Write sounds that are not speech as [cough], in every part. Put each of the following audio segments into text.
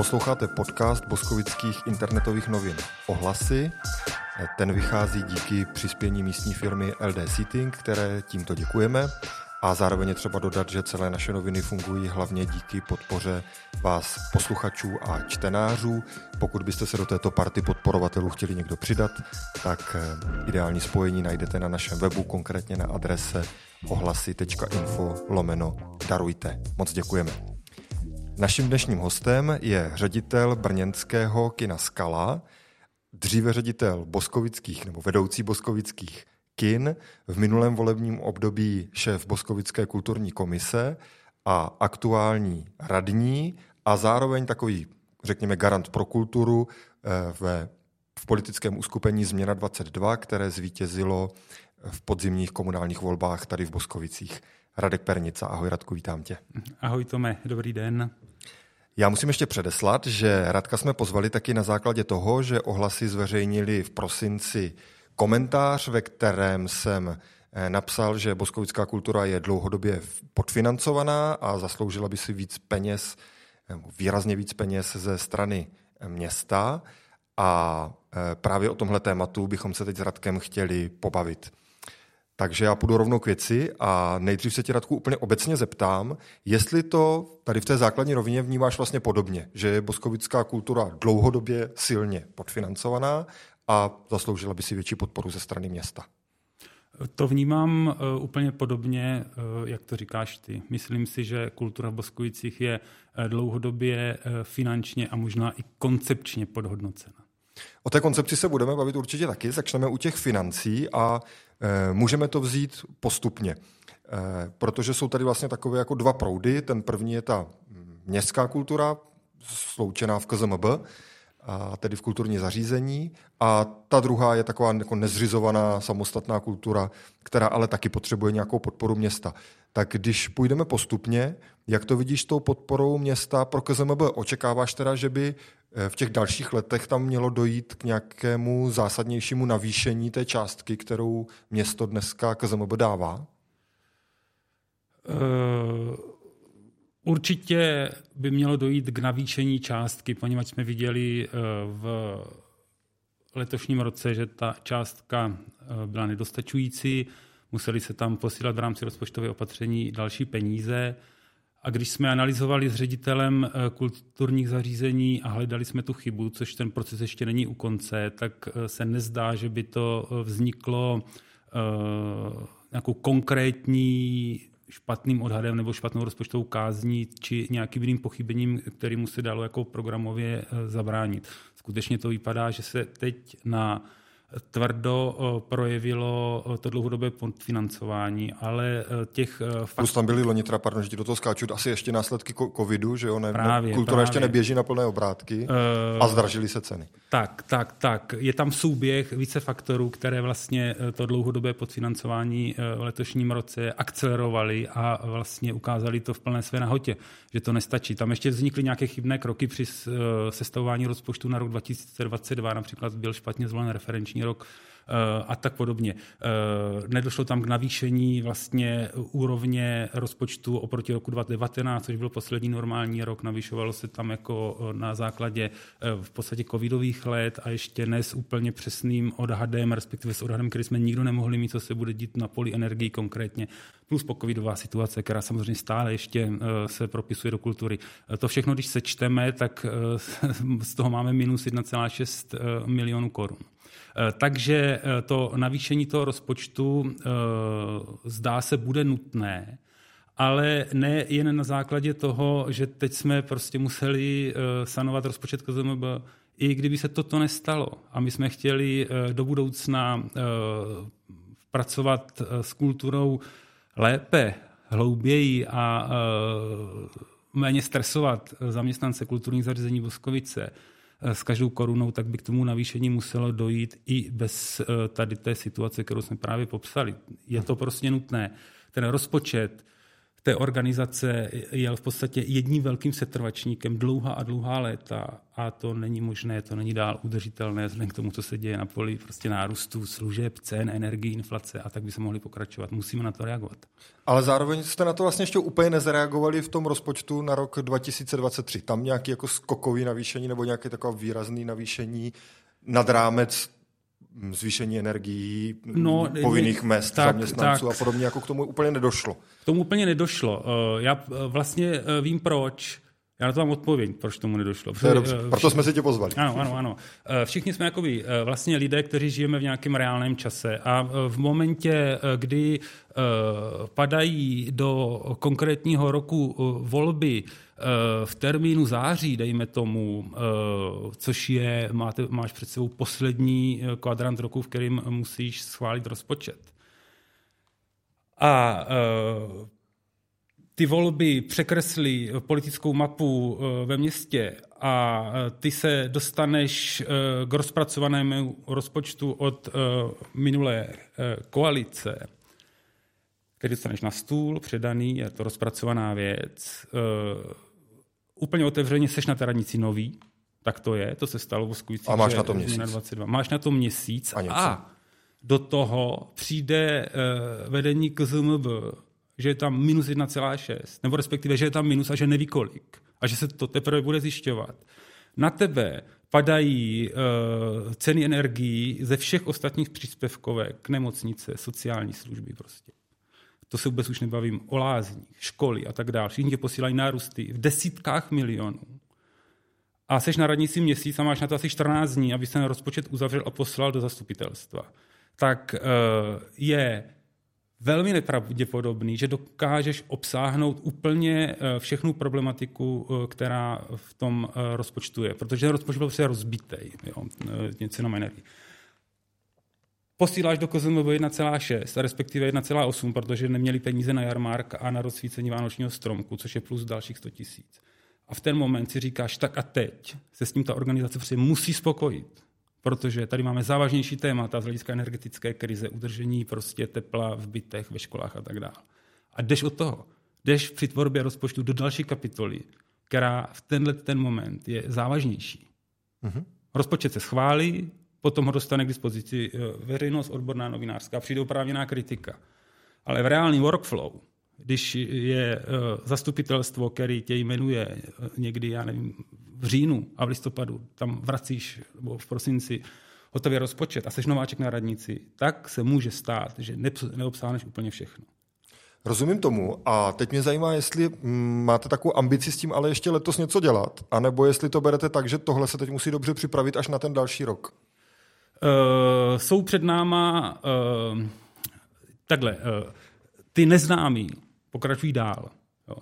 Posloucháte podcast boskovických internetových novin Ohlasy. Ten vychází díky přispění místní firmy LD Seating, které tímto děkujeme. A zároveň je třeba dodat, že celé naše noviny fungují hlavně díky podpoře vás posluchačů a čtenářů. Pokud byste se do této party podporovatelů chtěli někdo přidat, tak eh, ideální spojení najdete na našem webu, konkrétně na adrese ohlasy.info lomeno darujte. Moc děkujeme. Naším dnešním hostem je ředitel brněnského kina Skala, dříve ředitel boskovických nebo vedoucí boskovických kin, v minulém volebním období šéf Boskovické kulturní komise a aktuální radní a zároveň takový, řekněme, garant pro kulturu eh, ve, v politickém uskupení Změna 22, které zvítězilo v podzimních komunálních volbách tady v Boskovicích. Radek Pernica, ahoj Radku, vítám tě. Ahoj Tome, dobrý den. Já musím ještě předeslat, že Radka jsme pozvali taky na základě toho, že ohlasy zveřejnili v prosinci komentář, ve kterém jsem eh, napsal, že boskovická kultura je dlouhodobě podfinancovaná a zasloužila by si víc peněz, výrazně víc peněz ze strany eh, města. A eh, právě o tomhle tématu bychom se teď s Radkem chtěli pobavit. Takže já půjdu rovnou k věci a nejdřív se tě, Radku, úplně obecně zeptám, jestli to tady v té základní rovině vnímáš vlastně podobně, že je boskovická kultura dlouhodobě silně podfinancovaná a zasloužila by si větší podporu ze strany města. To vnímám uh, úplně podobně, uh, jak to říkáš ty. Myslím si, že kultura v Boskovicích je uh, dlouhodobě finančně a možná i koncepčně podhodnocena. O té koncepci se budeme bavit určitě taky. Začneme u těch financí a e, můžeme to vzít postupně. E, protože jsou tady vlastně takové jako dva proudy. Ten první je ta městská kultura, sloučená v KZMB, a tedy v kulturní zařízení. A ta druhá je taková jako nezřizovaná samostatná kultura, která ale taky potřebuje nějakou podporu města. Tak když půjdeme postupně, jak to vidíš s tou podporou města pro KZMB? Očekáváš teda, že by v těch dalších letech tam mělo dojít k nějakému zásadnějšímu navýšení té částky, kterou město dneska KZMB dává? Uh... Určitě by mělo dojít k navýšení částky, poněvadž jsme viděli eh, v letošním roce, že ta částka eh, byla nedostačující, museli se tam posílat v rámci rozpočtové opatření další peníze. A když jsme analyzovali s ředitelem eh, kulturních zařízení a hledali jsme tu chybu, což ten proces ještě není u konce, tak se nezdá, že by to vzniklo nějakou konkrétní špatným odhadem nebo špatnou rozpočtovou kázní či nějakým jiným pochybením, kterým se dalo jako programově eh, zabránit. Skutečně to vypadá, že se teď na tvrdo projevilo to dlouhodobé podfinancování, ale e, těch fakt... Plus tam byly loni, teda, pardon, že ti do toho skáču, asi ještě následky covidu, že jo, ne, právě, kultura právě. ještě neběží na plné obrátky uh, a zdražily se ceny. Tak, tak, tak. Je tam souběh více faktorů, které vlastně to dlouhodobé podfinancování v letošním roce akcelerovaly a vlastně ukázali to v plné své nahotě, že to nestačí. Tam ještě vznikly nějaké chybné kroky při sestavování rozpočtu na rok 2022, například byl špatně zvolen referenční letošní rok eh, a tak podobně. Eh, nedošlo tam k navýšení vlastně úrovně rozpočtu oproti roku 2019, což byl poslední normální rok. Navyšovalo se tam jako eh, na základě v podstatě covidových let a ještě ne s úplně přesným odhadem, respektive s odhadem, který jsme nikdo nemohli mít, co se bude dít na poli energii konkrétně, plus pocovidová situace, která samozřejmě stále ještě se propisuje do kultury. To všechno, když sečteme, tak [laughs] z toho máme minus 1,6 milionů korun. Eh, takže eh, to navýšení toho rozpočtu eh, zdá se bude nutné, ale ne jen na základě toho, že teď jsme prostě museli sanovat rozpočet KZMB, i kdyby se toto nestalo. A my jsme chtěli do budoucna pracovat s kulturou lépe, hlouběji a méně stresovat zaměstnance kulturních zařízení Boskovice, Eh, s každou korunou, tak by k tomu navýšení muselo dojít i bez eh, tady té situace, kterou jsme právě popsali. Je to prostě nutné. Ten rozpočet té organizace jel v podstatě jedním velkým setrvačníkem dlouhá a dlouhá léta a to není možné, to není dál udržitelné vzhledem k tomu, co se děje na poli prostě nárůstu služeb, cen, energii, inflace a tak by se mohli pokračovat. Musíme na to reagovat. Ale zároveň jste na to vlastně ještě úplně nezareagovali v tom rozpočtu na rok 2023. Tam nějaký jako skokový navýšení nebo nějaké takové výrazný navýšení nad rámec zvýšení energií, no, povinných mest tak, zaměstnanců tak, a podobně, jako k tomu úplně nedošlo. K tomu úplně nedošlo. Eh, já eh, vlastně eh, vím proč. Já na to mám odpověď, proč tomu nedošlo. To je dobře, proto všichni, jsme si tě pozvali. Ano, ano, ano. Všichni jsme jakoby vlastně lidé, kteří žijeme v nějakém reálném čase a v momentě, kdy padají do konkrétního roku volby Eh, v termínu září, dejme tomu, eh, což je, máte, máš před sebou poslední eh, kvadrant roku, v kterým musíš schválit rozpočet. A ty volby překreslí politickou mapu ve městě a ty se dostaneš k rozpracovanému rozpočtu od minulé koalice, který dostaneš na stůl, předaný, je to rozpracovaná věc, úplně otevřeně seš na té radnici nový, tak to je, to se stalo v A máš na to měsíc. 22. Máš na to měsíc a, a do toho přijde vedení KZMB, že je tam minus 1,6, nebo respektive, že je tam minus a že neví kolik. A že se to teprve bude zjišťovat. Na tebe padají uh, ceny energií ze všech ostatních příspěvkovek, nemocnice, sociální služby prostě to se vůbec už nebavím o lázních, školy a tak dále. Všichni tě posílají nárůsty v desítkách milionů. A seš na radnici měsíc a máš na to asi 14 dní, aby se na rozpočet uzavřel a poslal do zastupitelstva. Tak eh, je velmi nepravděpodobný, že dokážeš obsáhnout úplně eh, všechnu problematiku, eh, která v tom rozpočtu je. Protože ten rozpočet byl prostě rozbitý, jo, něco na energii posíláš do KZMB 1,6, respektive 1,8, protože neměli peníze na jarmark a na rozsvícení vánočního stromku, což je plus dalších 100 tisíc. A v ten moment si říkáš, tak a teď se s tím ta organizace prostě musí spokojit, protože tady máme závažnější témata z hlediska energetické krize, udržení prostě tepla v bytech, ve školách a tak dále. A jdeš od toho. Jdeš při tvorbě rozpočtu do další kapitoly, která v tenhle ten moment je závažnější. Mm-hmm. Rozpočet se schválí, potom ho dostane k dispozici eh, veřejnost, odborná novinářská, přijde oprávněná kritika. Ale v reálný workflow, když je eh, zastupitelstvo, který tě jmenuje eh, někdy, já nevím, v říjnu a v listopadu, tam vracíš, nebo v prosinci, hotový rozpočet a seš nováček na radnici, tak se může stát, že neobsáhneš úplně všechno. Rozumím tomu a teď mě zajímá, jestli mm, máte takovou ambici s tím ale ještě letos něco dělat, anebo jestli to berete tak, že tohle se teď musí dobře připravit až na ten další rok. Uh, jsou před náma uh, takhle, uh, ty neznámí pokračují dál. Jo.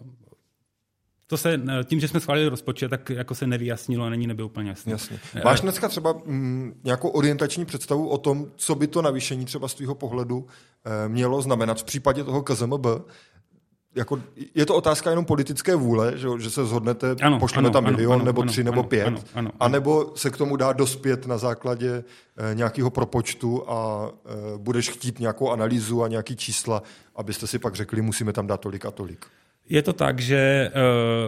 To se, tím, že jsme schválili rozpočet, tak jako se nevyjasnilo a není nebyl úplně jasný. Jasně. Máš dneska třeba mm, nějakou orientační představu o tom, co by to navýšení třeba z tvého pohledu e, mělo znamenat v případě toho KZMB? jako, je to otázka jenom politické vůle, že, že se zhodnete, ano, pošleme ano, tam milion ano, nebo ano, tři ano, nebo pět, ano, ano, anebo se k tomu dá dospět na základě e, nějakého propočtu a e, budeš chtít nějakou analýzu a nějaký čísla, abyste si pak řekli, musíme tam dát tolik a tolik. Je to tak, že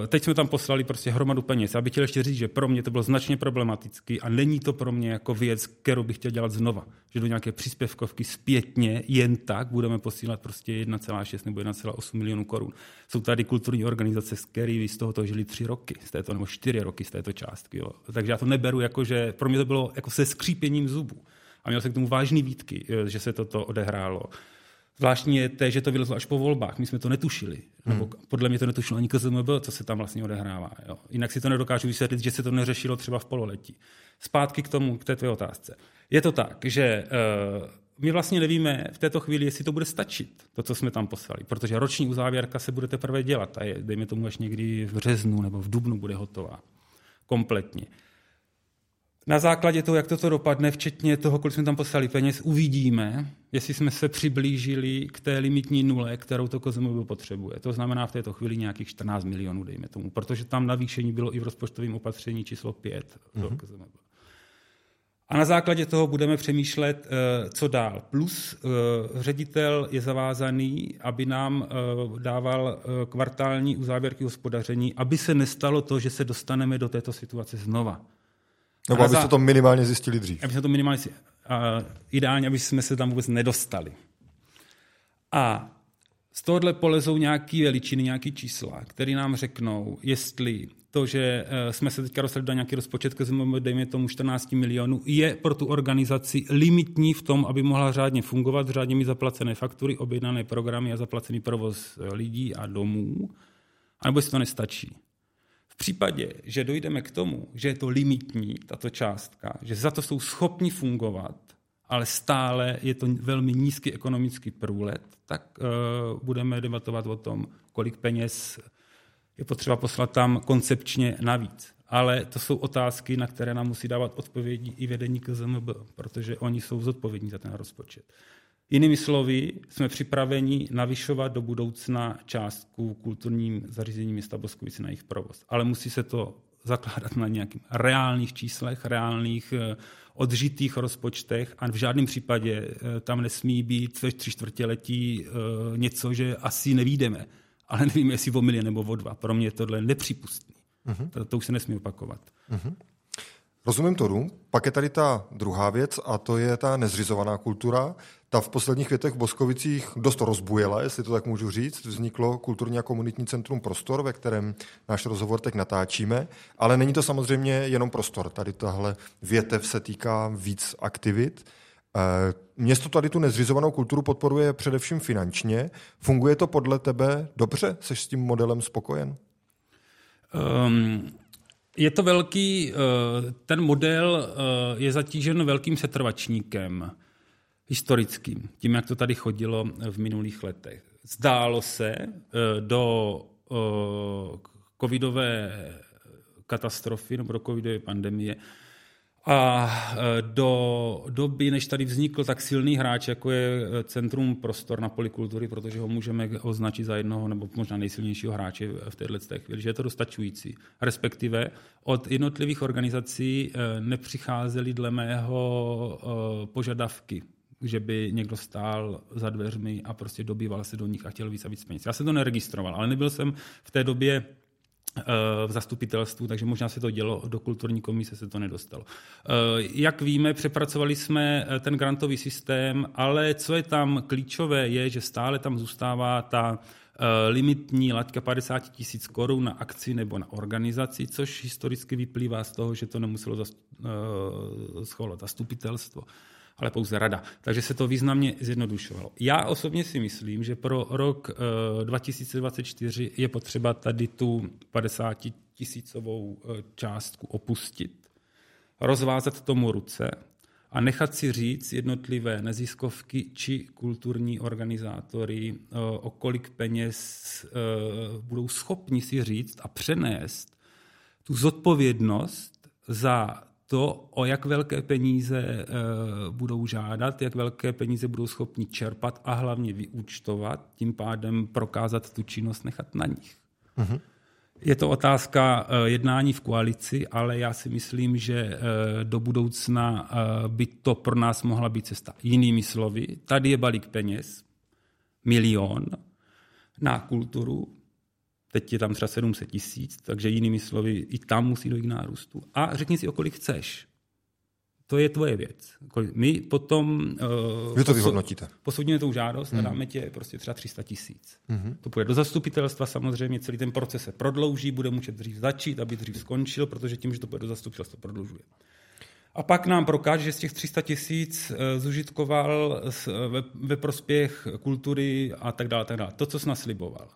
uh, teď jsme tam poslali prostě hromadu peněz. Já bych chtěl ještě říct, že pro mě to bylo značně problematický a není to pro mě jako věc, kterou bych chtěl dělat znova. Že do nějaké příspěvkovky zpětně jen tak budeme posílat prostě 1,6 nebo 1,8 milionů korun. Jsou tady kulturní organizace, z které z tohoto žili tři roky, z této, nebo čtyři roky z této částky. Jo. Takže já to neberu jako, že pro mě to bylo jako se skřípěním zubů. A měl jsem k tomu vážný výtky, že se toto odehrálo. Zvláštní je to, že to vylezlo až po volbách. My jsme to netušili. Hmm. Nebo podle mě to netušilo ani KZMB, co se tam vlastně odehrává. Jo. Jinak si to nedokážu vysvětlit, že se to neřešilo třeba v pololetí. Zpátky k tomu, k té tvé otázce. Je to tak, že uh, my vlastně nevíme v této chvíli, jestli to bude stačit, to, co jsme tam poslali, protože roční uzávěrka se bude teprve dělat a je, dejme tomu, až někdy v březnu nebo v dubnu bude hotová kompletně. Na základě toho, jak toto dopadne, včetně toho, kolik jsme tam poslali peněz, uvidíme, jestli jsme se přiblížili k té limitní nule, kterou to Kozmobil potřebuje. To znamená v této chvíli nějakých 14 milionů, dejme tomu, protože tam navýšení bylo i v rozpočtovém opatření číslo 5 mm-hmm. A na základě toho budeme přemýšlet, eh, co dál. Plus eh, ředitel je zavázaný, aby nám eh, dával kvartální uzávěrky hospodaření, aby se nestalo to, že se dostaneme do této situace znova. Nebo abyste to minimálně zjistili dřív. Aby se to minimálně, ideálně, aby jsme se tam vůbec nedostali. A z tohohle polezou nějaké veličiny, nějaké čísla, které nám řeknou, jestli to, že eh, jsme se teďka dostali do nějaký rozpočet, dejme tomu 14 milionů, je pro tu organizaci limitní v tom, aby mohla řádně fungovat, řádně mít zaplacené faktury, objednané programy a zaplacený provoz eh, lidí a domů, anebo jestli to nestačí. V případě, že dojdeme k tomu, že je to limitní, tato částka, že za to jsou schopni fungovat, ale stále je to velmi nízký ekonomický průlet, tak uh, budeme debatovat o tom, kolik peněz je potřeba poslat tam koncepčně navíc. Ale to jsou otázky, na které nám musí dávat odpovědi i vedení KZMB, protože oni jsou zodpovědní za ten rozpočet. Jinými slovy, jsme připraveni navyšovat do budoucna částku kulturním zařízením města Boskovice na jejich provoz. Ale musí se to zakládat na nějakých reálných číslech, reálných eh, odžitých rozpočtech a v žádném případě eh, tam nesmí být ve tři čtvrtěletí eh, něco, že asi nevídeme ale nevím, jestli o milion nebo o dva. Pro mě je tohle nepřípustné. Uh-huh. To, to už se nesmí opakovat. Uh-huh. Rozumím tomu. Pak je tady ta druhá věc a to je ta nezřizovaná kultura. Ta v posledních větech v Boskovicích dost rozbujela, jestli to tak můžu říct. Vzniklo kulturní a komunitní centrum Prostor, ve kterém náš rozhovor teď natáčíme, ale není to samozřejmě jenom prostor. Tady tahle větev se týká víc aktivit. Eh, město tady tu nezřizovanou kulturu podporuje především finančně. Funguje to podle tebe dobře? Jsi s tím modelem spokojen? Um, je to velký, eh, ten model eh, je zatížen velkým setrvačníkem historickým, tím, jak to tady chodilo v minulých letech. Zdálo se do covidové katastrofy nebo do covidové pandemie, a e, do doby, než tady vznikl tak silný hráč, jako je e, Centrum Prostor na polikultury, protože ho můžeme označit za jednoho nebo možná nejsilnějšího hráče v této chvíli, že je to dostačující. Respektive od jednotlivých organizací e, nepřicházely dle mého požadavky že by někdo stál za dveřmi a prostě dobýval se do nich a chtěl víc a víc peněz. Já jsem to neregistroval, ale nebyl jsem v té době v zastupitelstvu, takže možná se to dělo, do kulturní komise se to nedostalo. Eh, jak víme, přepracovali jsme eh, ten grantový systém, ale co je tam klíčové, je, že stále tam zůstává ta limitní laťka 50 tisíc korun na akci nebo na organizaci, což historicky vyplývá z toho, že to nemuselo schvalovat zastupitelstvo ale pouze rada. Takže se to významně zjednodušovalo. Já osobně si myslím, že pro rok 2024 eh, je potřeba tady tu 50 tisícovou eh, částku opustit, rozvázat tomu ruce a nechat si říct jednotlivé neziskovky či kulturní organizátory, eh, o kolik peněz budou schopni si říct a přenést tu zodpovědnost za to, o jak velké peníze e, budou žádat, jak velké peníze budou schopni čerpat a hlavně vyúčtovat, tím pádem prokázat tu činnost, nechat na nich. Uh-huh. Je to otázka e, jednání v koalici, ale já si myslím, že e, do budoucna by to pro nás mohla být cesta. Jinými slovy, tady je balík peněz, milion na kulturu, teď je tam třeba 700 tisíc, takže jinými slovy, i tam musí dojít k nárůstu. A řekni si, o kolik chceš. To je tvoje věc. My potom... Uh, Vy to vyhodnotíte. Posoudíme tou žádost a dáme tě prostě třeba 300 tisíc. Mm-hmm. To půjde do zastupitelstva, samozřejmě celý ten proces se prodlouží, bude muset dřív začít, aby dřív skončil, protože tím, že to půjde do zastupitelstva, prodlužuje. A pak nám prokáže, že z těch 300 tisíc uh, zužitkoval ve, ve prospěch kultury a tak dále, tak dále. To, co jsi nasliboval.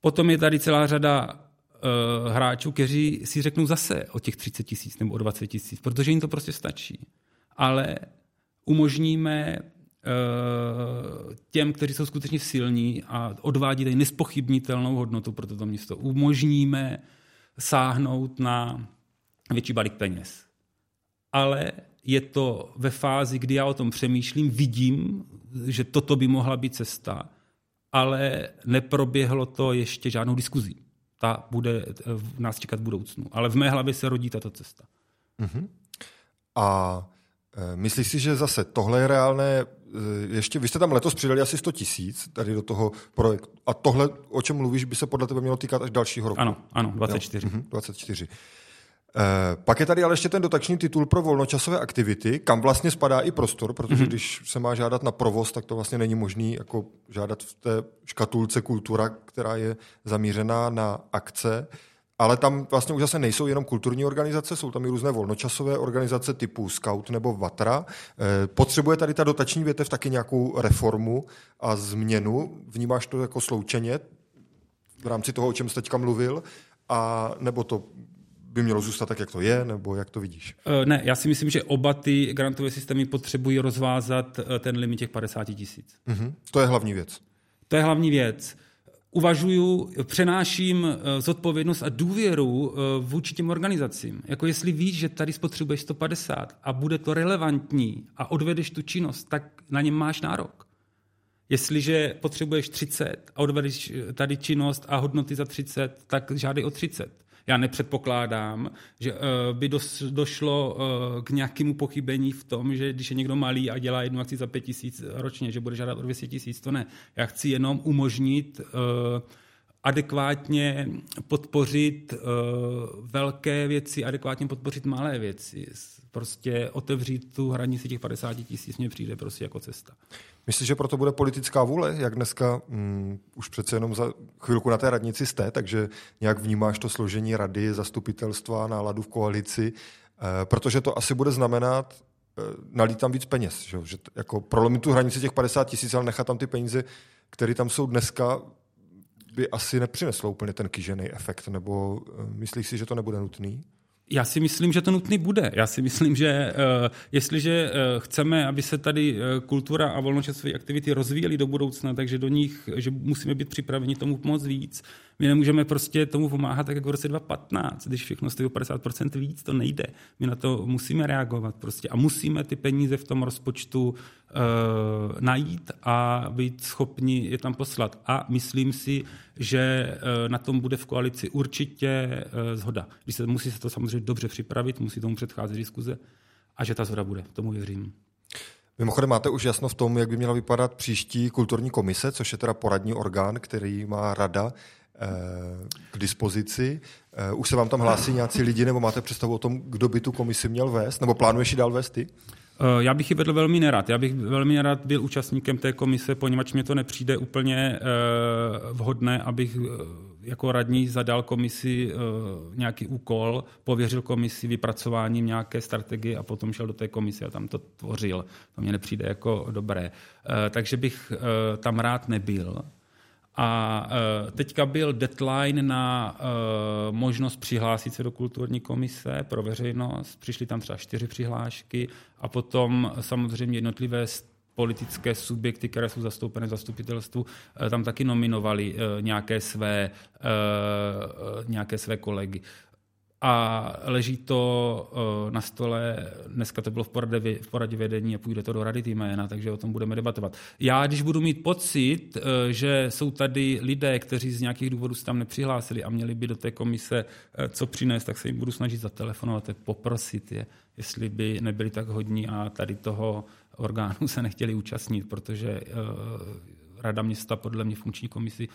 Potom je tady celá řada uh, hráčů, kteří si řeknou zase o těch 30 tisíc nebo o 20 tisíc, protože jim to prostě stačí. Ale umožníme uh, těm, kteří jsou skutečně silní a odvádí tady nespochybnitelnou hodnotu pro toto město, umožníme sáhnout na větší balík peněz. Ale je to ve fázi, kdy já o tom přemýšlím, vidím, že toto by mohla být cesta ale neproběhlo to ještě žádnou diskuzí. Ta bude v nás čekat v budoucnu. Ale v mé hlavě se rodí tato cesta. Uh-huh. A e, myslíš si, že zase tohle je reálné, e, ještě, vy jste tam letos přidali asi 100 tisíc tady do toho projektu. A tohle, o čem mluvíš, by se podle tebe mělo týkat až dalšího roku. Ano, ano, 24. Jo? 24. Eh, pak je tady ale ještě ten dotační titul pro volnočasové aktivity, kam vlastně spadá i prostor, protože mm-hmm. když se má žádat na provoz, tak to vlastně není možné jako žádat v té škatulce kultura, která je zamířená na akce. Ale tam vlastně už zase nejsou jenom kulturní organizace, jsou tam i různé volnočasové organizace typu Scout nebo Vatra. Eh, potřebuje tady ta dotační větev taky nějakou reformu a změnu? Vnímáš to jako sloučeně v rámci toho, o čem jsi teďka mluvil? A nebo to by mělo zůstat tak, jak to je, nebo jak to vidíš? Eh, ne, já si myslím, že oba ty grantové systémy potřebují rozvázat eh, ten limit těch 50 tisíc. Mm-hmm. To je hlavní věc. To je hlavní věc. Uvažuju, přenáším eh, zodpovědnost a důvěru vůči těm organizacím. Jako jestli víš, že tady spotřebuješ 150 a bude to relevantní a odvedeš tu činnost, tak na něm máš nárok. Jestliže potřebuješ 30 a odvedeš tady činnost a hodnoty za 30, tak žádej o 30. Já nepředpokládám, že uh, by došlo uh, k nějakému pochybení v tom, že když je někdo malý a dělá jednu akci za pět tisíc ročně, že bude žádat o 200 tisíc, to ne. Já chci jenom umožnit uh, adekvátně podpořit velké věci, adekvátně podpořit malé věci. Prostě otevřít tu hranici těch 50 tisíc mně přijde prostě jako cesta. Myslíš, že proto bude politická vůle, jak dneska mm, už přece jenom za chvilku na té radnici jste, takže nějak vnímáš to složení rady, zastupitelstva, náladu v koalici, e, protože to asi bude znamenat e, nalít tam víc peněz, že, že jako prolomit tu hranici těch 50 tisíc, ale nechat tam ty peníze, které tam jsou dneska, by asi nepřineslo úplně ten kýžený efekt, nebo e, myslíš si, že to nebude nutný? Já si myslím, že to nutný bude. Já si myslím, že uh, jestliže uh, chceme, aby se tady uh, kultura a volnočasové aktivity rozvíjely do budoucna, takže do nich, že musíme být připraveni tomu pomoct víc, my nemůžeme prostě tomu pomáhat tak jako v roce 2015, když všechno stojí o 50% víc, to nejde. My na to musíme reagovat prostě a musíme ty peníze v tom rozpočtu uh, najít a být schopni je tam poslat. A myslím si, že uh, na tom bude v koalici určitě uh, zhoda. Když se musí se to samozřejmě dobře připravit, musí tomu předcházet diskuze a že ta zhoda bude, tomu věřím. Mimochodem máte už jasno v tom, jak by měla vypadat příští kulturní komise, což je teda poradní orgán, který má rada k dispozici. Eh, už se vám tam hlásí nějací lidi, nebo máte představu o tom, kdo by tu komisi měl vést? Nebo plánuješ ji dál vést ty? Eh, já bych ji vedl velmi nerad. Já bych velmi nerad byl účastníkem té komise, poněvadž mě to nepřijde úplně eh, vhodné, abych jako radní zadal komisi nějaký úkol, pověřil komisi vypracováním nějaké strategie a potom šel do té komise a tam to tvořil. To mě nepřijde jako dobré. Takže bych tam rád nebyl. A uh, teďka byl deadline na uh, možnost přihlásit se do kulturní komise pro veřejnost. Přišly tam třeba čtyři přihlášky a potom samozřejmě jednotlivé politické subjekty, které jsou zastoupené v zastupitelstvu, uh, tam taky nominovali nějaké své, nějaké své kolegy a leží to uh, na stole, dneska to bylo v poradě, v poradě vedení a půjde to do rady jména, takže o tom budeme debatovat. Já, když budu mít pocit, uh, že jsou tady lidé, kteří z nějakých důvodů se tam nepřihlásili a měli by do té komise uh, co přinést, tak se jim budu snažit zatelefonovat a poprosit je, jestli by nebyli tak hodní a tady toho orgánu [laughs] se nechtěli účastnit, protože Rada města podle mě funkční komisi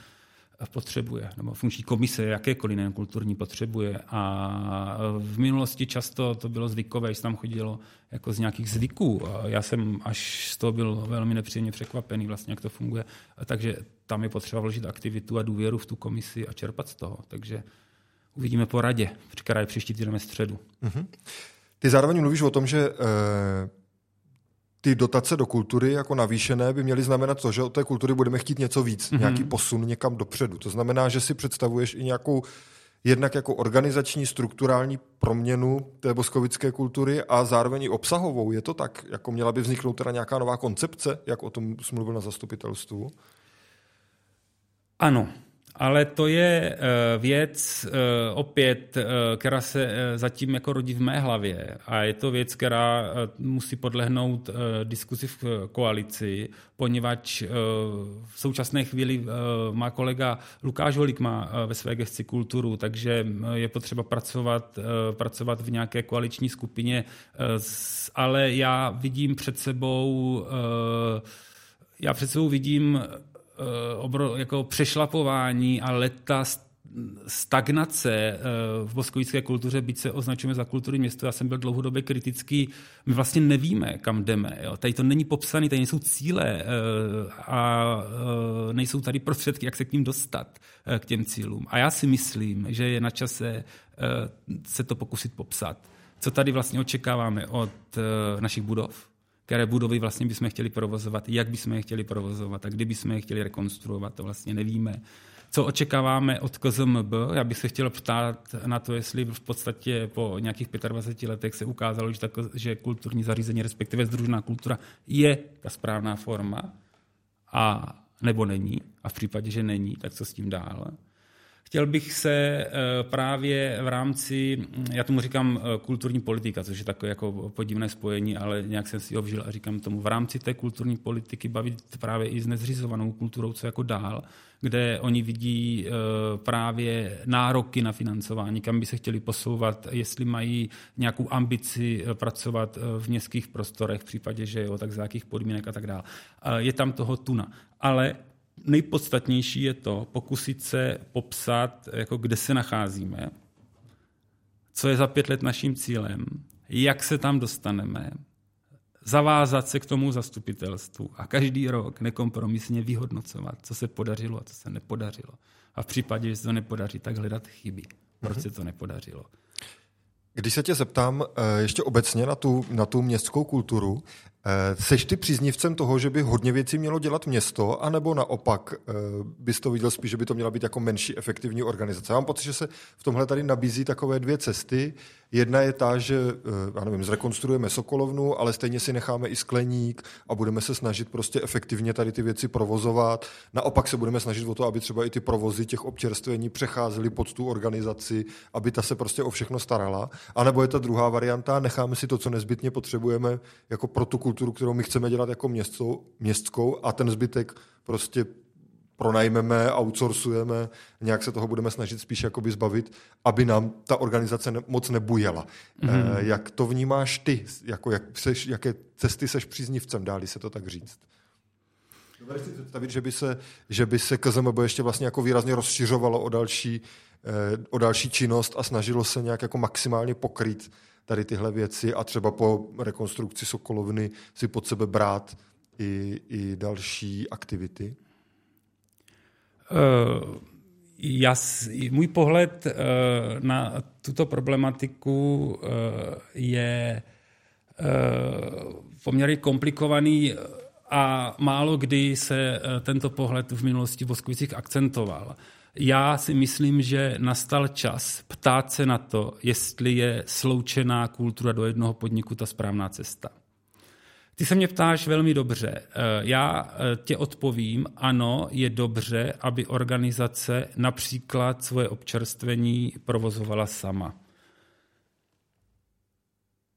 potřebuje, nebo funkční komise jakékoliv nejen kulturní potřebuje. A v minulosti často to bylo zvykové, že tam chodilo jako z nějakých zvyků. A já jsem až z toho byl velmi nepříjemně překvapený, vlastně, jak to funguje. A takže tam je potřeba vložit aktivitu a důvěru v tu komisi a čerpat z toho. Takže uvidíme po radě, která je příští týden středu. Mm-hmm. Ty zároveň mluvíš o tom, že eh ty dotace do kultury jako navýšené by měly znamenat to, že od té kultury budeme chtít něco víc, mm-hmm. nějaký posun někam dopředu. To znamená, že si představuješ i nějakou jednak jako organizační, strukturální proměnu té boskovické kultury a zároveň i obsahovou. Je to tak? Jako měla by vzniknout teda nějaká nová koncepce, jak o tom jsi mluvil na zastupitelstvu? Ano. Ale to je eh, věc eh, opět, eh, která se zatím jako rodí v mé hlavě. A je to věc, která musí podlehnout diskusi v koalici, poněvadž v současné chvíli má kolega Lukáš Volík má ve své gesci kulturu, takže je potřeba pracovat, pracovat v nějaké koaliční skupině, ale já vidím před sebou já před sebou vidím obro, jako přešlapování a leta stagnace eh, v boskovické kultuře, byť se označujeme za kulturní město, já jsem byl dlouhodobě kritický, my vlastně nevíme, kam jdeme. Jo. Tady to není popsané, tady nejsou cíle eh, a nejsou tady prostředky, jak se k ním dostat, k těm cílům. A já si myslím, že je na čase se to pokusit popsat. Co tady vlastně očekáváme od našich budov, které budovy vlastně bychom chtěli provozovat, jak bychom je chtěli provozovat a kdy bychom je chtěli rekonstruovat, to vlastně nevíme. Co očekáváme od KZMB? Já bych se chtěl ptát na to, jestli v podstatě po nějakých 25 letech se ukázalo, že, tak, že kulturní zařízení, respektive združená kultura, je ta správná forma a nebo není. A v případě, že není, tak co s tím dál? Chtěl bych se eh, právě v rámci, já tomu říkám eh, kulturní politika, což je takové jako podivné spojení, ale nějak jsem si ho vžil a říkám tomu, v rámci té kulturní politiky bavit právě i s nezřizovanou kulturou, co jako dál, kde oni vidí eh, právě nároky na financování, kam by se chtěli posouvat, jestli mají nějakou ambici pracovat v městských prostorech, v případě, že jo, tak za jakých podmínek a tak dále. Je tam toho tuna. Ale nejpodstatnější je to pokusit se popsat, jako kde se nacházíme, co je za pět let naším cílem, jak se tam dostaneme, zavázat se k tomu zastupitelstvu a každý rok nekompromisně vyhodnocovat, co se podařilo a co se nepodařilo. A v případě, že se to nepodaří, tak hledat chyby. Proč se to nepodařilo? Když se tě zeptám eh, ještě obecně na tu, na tu městskou kulturu, seš ty příznivcem toho, že by hodně věcí mělo dělat město, anebo naopak eh, bys to viděl spíš, že by to měla být jako menší efektivní organizace? Já mám pocit, že se v tomhle tady nabízí takové dvě cesty. Jedna je ta, že eh, já nevím, zrekonstruujeme Sokolovnu, ale stejně si necháme i skleník a budeme se snažit prostě efektivně tady ty věci provozovat. Naopak se budeme snažit o to, aby třeba i ty provozy těch občerstvení přecházely pod tu organizaci, aby ta se prostě o všechno starala. A nebo je ta druhá varianta, necháme si to, co nezbytně potřebujeme jako pro tu kulturu, kterou my chceme dělat jako městskou, městskou a ten zbytek prostě pronajmeme, outsourcujeme, nějak se toho budeme snažit spíš jakoby zbavit, aby nám ta organizace ne, moc nebujela. Mm-hmm. E, jak to vnímáš ty? Jako jak seš, jaké cesty seš příznivcem, dá se to tak říct? Dovedeš si představit, že by se, že by se KZMB ještě vlastně jako výrazně rozšiřovalo o další, eh, o další činnost a snažilo se nějak jako maximálně pokrýt tady tyhle věci a třeba po rekonstrukci Sokolovny si pod sebe brát i, i další aktivity? Uh, jas, můj pohled uh, na tuto problematiku uh, je poměrně komplikovaný a málo kdy se tento pohled v minulosti v Boskovicích akcentoval. Já si myslím, že nastal čas ptát se na to, jestli je sloučená kultura do jednoho podniku ta správná cesta. Ty se mě ptáš velmi dobře. Eh, já eh, tě odpovím, ano, je dobře, aby organizace například svoje občerstvení provozovala sama.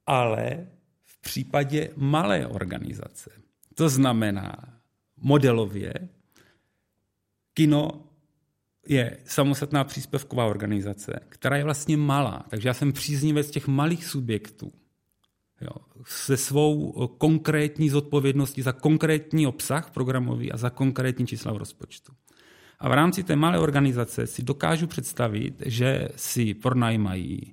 Ale v případě malé organizace, to znamená modelově, kino je samostatná příspěvková organizace, která je vlastně malá. Takže já jsem příznivec těch malých subjektů, Jo, se svou eh, konkrétní zodpovědností za konkrétní obsah programový a za konkrétní čísla v rozpočtu. A v rámci té malé organizace si dokážu představit, že si pronajmají e,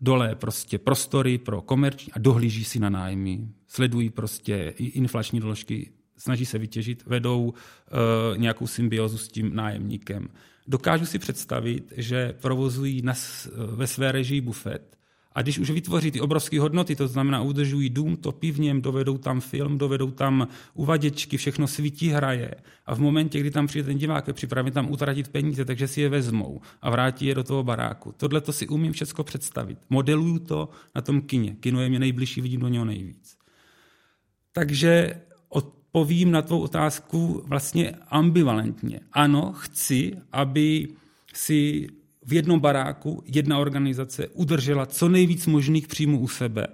dole prostě prostory pro komerční a dohlíží si na nájmy, sledují prostě inflační doložky, snaží se vytěžit, vedou e, nějakou symbiozu s tím nájemníkem. Dokážu si představit, že provozují na, ve své režii bufet, a když už vytvoří ty obrovské hodnoty, to znamená udržují dům, v něm, dovedou tam film, dovedou tam uvaděčky, všechno svítí, hraje. A v momentě, kdy tam přijde ten divák, je připraven tam utratit peníze, takže si je vezmou a vrátí je do toho baráku. Tohle to si umím všechno představit. Modeluju to na tom kině. Kino je mě nejbližší, vidím do něho nejvíc. Takže odpovím na tvou otázku vlastně ambivalentně. Ano, chci, aby si v jednom baráku jedna organizace udržela co nejvíc možných příjmů u sebe.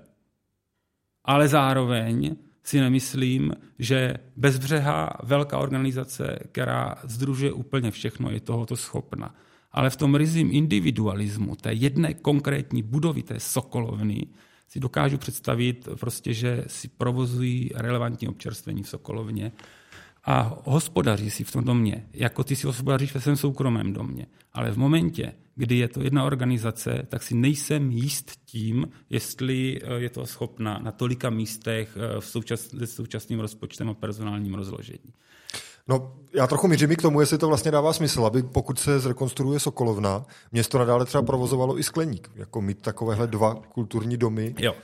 Ale zároveň si nemyslím, že bezbřehá velká organizace, která združuje úplně všechno, je tohoto schopna. Ale v tom rizím individualismu, té jedné konkrétní budovy, té Sokolovny, si dokážu představit prostě, že si provozují relevantní občerstvení v Sokolovně a hospodaří si v tom domě, jako ty si hospodaříš ve svém soukromém domě. Ale v momentě, kdy je to jedna organizace, tak si nejsem jíst tím, jestli eh, je to schopna na tolika místech eh, v součas, současným rozpočtem a personálním rozložení. No, já trochu mířím k tomu, jestli to vlastně dává smysl, aby pokud se zrekonstruuje Sokolovna, město nadále třeba provozovalo i skleník, jako mít takovéhle dva kulturní domy. Jo.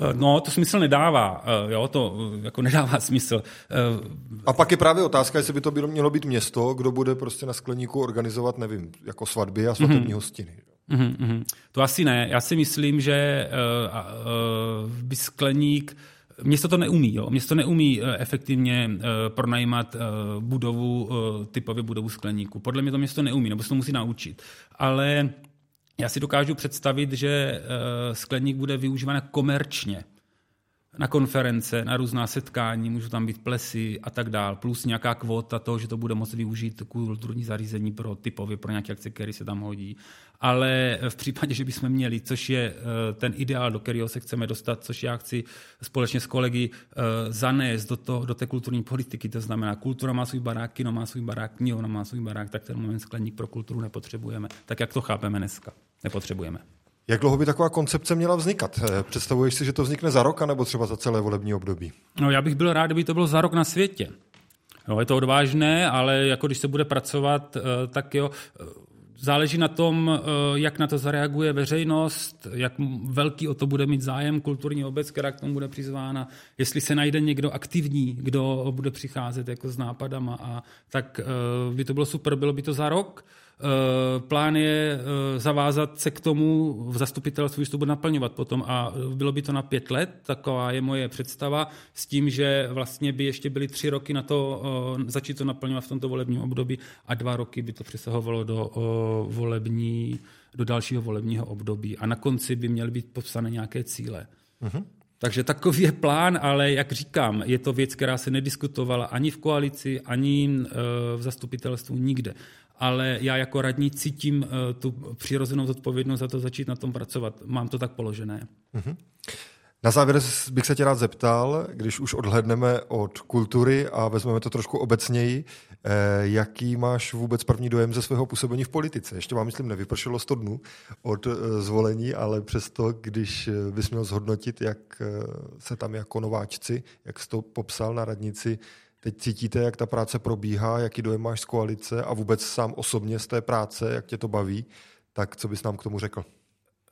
Eh, no, to smysl nedává, eh, jo, to eh, jako nedává [laughs] smysl. A pak je právě otázka, jestli by to bylo, mělo být město, kdo bude prostě na skleníku organizovat, nevím, jako svatby a svatební mm-hmm. hostiny. Mm-hmm. To asi ne. Já si myslím, že uh, uh, by skleník Město to neumí. Jo. Město neumí efektivně pronajímat budovu, typově budovu skleníku. Podle mě to město neumí, nebo se to musí naučit. Ale já si dokážu představit, že eh, skleník bude využíván komerčně na konference, na různá setkání, můžou tam být plesy a tak dál, plus nějaká kvota toho, že to bude moct využít kulturní zařízení pro typově, pro nějaké akce, které se tam hodí. Ale v případě, že bychom měli, což je eh, ten ideál, do kterého se chceme dostat, což já chci společně s kolegy eh, zanést do, to, do té kulturní politiky, to znamená, kultura má svůj barák, kino má svůj barák, knihovna má svůj barák, tak ten moment skleník pro kulturu nepotřebujeme. Tak jak to chápeme dneska? Nepotřebujeme. Jak dlouho by taková koncepce měla vznikat? Eh, představuješ si, že to vznikne za rok, nebo třeba za celé volební období? No, já bych byl rád, kdyby to bylo za rok na světě. No, je to odvážné, ale jako když se bude pracovat, eh, tak jo, eh, záleží na tom, jak na to zareaguje veřejnost, jak velký o to bude mít zájem kulturní obec, která k tomu bude přizvána, jestli se najde někdo aktivní, kdo bude přicházet jako s nápadama, a tak by to bylo super, bylo by to za rok. Eh, plán je eh, zavázat se k tomu v zastupitelstvu, že to bude naplňovat potom a bylo by to na pět let, taková je moje představa, s tím, že vlastně by ještě byly tři roky na to eh, začít to naplňovat v tomto volebním období a dva roky by to přesahovalo do volební, do dalšího volebního období a na konci by měly být popsané nějaké cíle. Uh-huh. Takže takový je plán, ale jak říkám, je to věc, která se nediskutovala ani v koalici, ani v zastupitelstvu, nikde ale já jako radní cítím uh, tu přirozenou zodpovědnost za to začít na tom pracovat. Mám to tak položené. Mm-hmm. Na závěr bych se tě rád zeptal, když už odhledneme od kultury a vezmeme to trošku obecněji, eh, jaký máš vůbec první dojem ze svého působení v politice? Ještě vám, myslím, nevypršelo 100 dnů od eh, zvolení, ale přesto, když eh, bys měl zhodnotit, jak se tam jako nováčci, jak jsi to popsal na radnici, Teď cítíte, jak ta práce probíhá, jaký dojem máš z koalice a vůbec sám osobně z té práce, jak tě to baví, tak co bys nám k tomu řekl?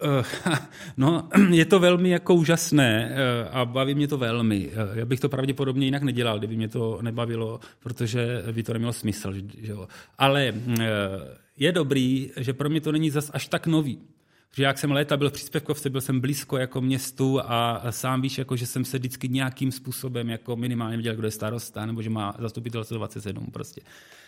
Eh, [laughs] no, [clears throat] je to velmi jako úžasné eh, a baví mě to velmi. Eh, já bych to pravděpodobně jinak nedělal, kdyby mě to nebavilo, protože by to nemělo smysl. Že jo. Ale je dobrý, že pro mě to není zas až tak nový. Že jak jsem léta byl v příspěvkovce, byl jsem blízko jako městu a sám víš, jako, že jsem se vždycky nějakým způsobem jako minimálně viděl, kdo je starosta, nebo že má zastupitelstvo 27 prostě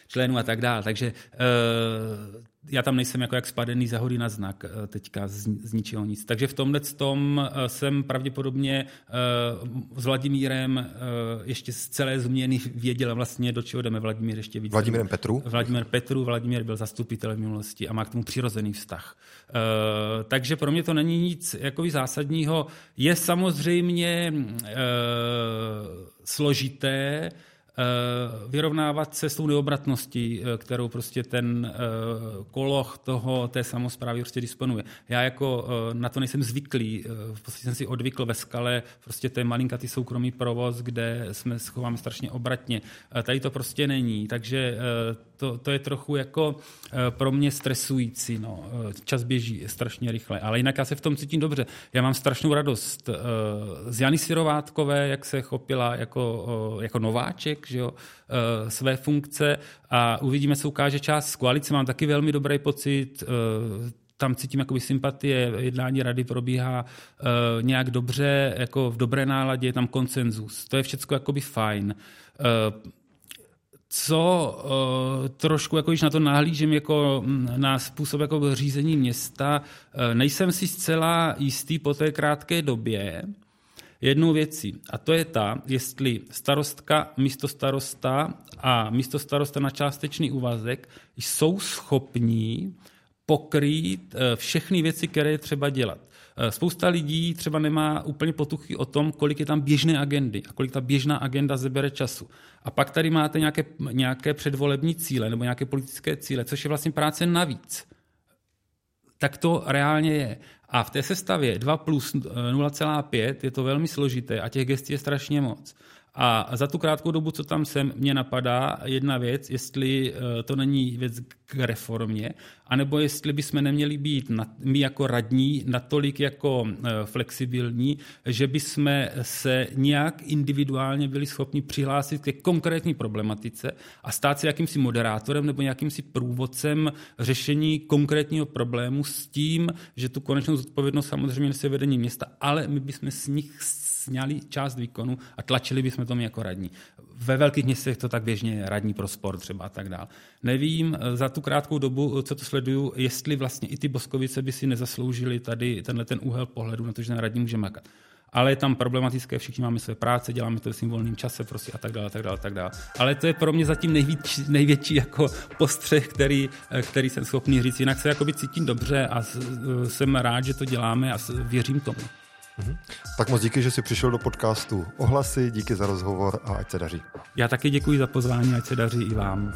členů a tak dále. Takže uh, já tam nejsem jako jak spadený za hody na znak uh, teďka z, z ničeho nic. Takže v tomhle tom uh, jsem pravděpodobně uh, s Vladimírem uh, ještě z celé změny věděl vlastně, do čeho jdeme. Vladimír ještě víc. Vladimírem Petru? Vladimír Petru. Vladimír byl zastupitel v minulosti a má k tomu přirozený vztah. Uh, takže pro mě to není nic jako zásadního. Je samozřejmě uh, složité, Eh, vyrovnávat se s tou neobratností, eh, kterou prostě ten eh, koloch toho, té samozprávy prostě disponuje. Já jako na to nejsem zvyklý, v podstatě jsem si odvykl ve skale, prostě to je malinkatý soukromý provoz, kde jsme schováme strašně obratně. Tady to prostě není, takže to, to je trochu jako pro mě stresující. No. Čas běží strašně rychle, ale jinak já se v tom cítím dobře. Já mám strašnou radost z Jany Sirovátkové, jak se chopila jako, jako nováček, že jo, eh, své funkce a uvidíme, co ukáže část z koalice. Mám taky velmi dobrý pocit. Eh, tam cítím jakoby sympatie, jednání rady probíhá uh, nějak dobře, jako v dobré náladě, je tam konsenzus. To je všechno jakoby fajn. Co trošku, jako když na to nahlížím jako mm, na způsob jako řízení města, nejsem si zcela jistý po té krátké době jednou věcí. A to je ta, jestli starostka, místo starosta a místo starosta na částečný úvazek jsou schopní pokrýt uh, všechny věci, které je třeba dělat. Spousta lidí třeba nemá úplně potuchy o tom, kolik je tam běžné agendy a kolik ta běžná agenda zebere času. A pak tady máte nějaké, nějaké předvolební cíle nebo nějaké politické cíle, což je vlastně práce navíc. Tak to reálně je. A v té sestavě 2 plus 0,5 je to velmi složité a těch gestí je strašně moc. A za tu krátkou dobu, co tam jsem, mě napadá jedna věc, jestli eh, to není věc k reformě, anebo jestli bychom neměli být my jako radní natolik jako eh, flexibilní, že bychom se nějak individuálně byli schopni přihlásit ke konkrétní problematice a stát se jakýmsi moderátorem nebo nějakýmsi průvodcem řešení konkrétního problému s tím, že tu konečnou zodpovědnost samozřejmě nese vedení města, ale my bychom s nich sněli část výkonu a tlačili bychom tomu jako radní. Ve velkých městech to tak běžně je, radní pro sport třeba a tak dále. Nevím eh, za tu krátkou dobu, co to sleduju, jestli vlastně i ty Boskovice by si nezasloužili tady tenhle ten úhel pohledu na to, že na radní může makat ale je tam problematické, všichni máme své práce, děláme to v svým volným čase prostě a tak dále, a tak dále, a tak dále. Ale to je pro mě zatím největší, největší jako postřeh, který, eh, který jsem schopný říct. Jinak se cítím dobře a eh, jsem rád, že to děláme a věřím tomu. Mhm. Tak moc díky, že jsi přišel do podcastu Ohlasy, díky za rozhovor a ať se daří. Já taky děkuji za pozvání, ať se daří i vám.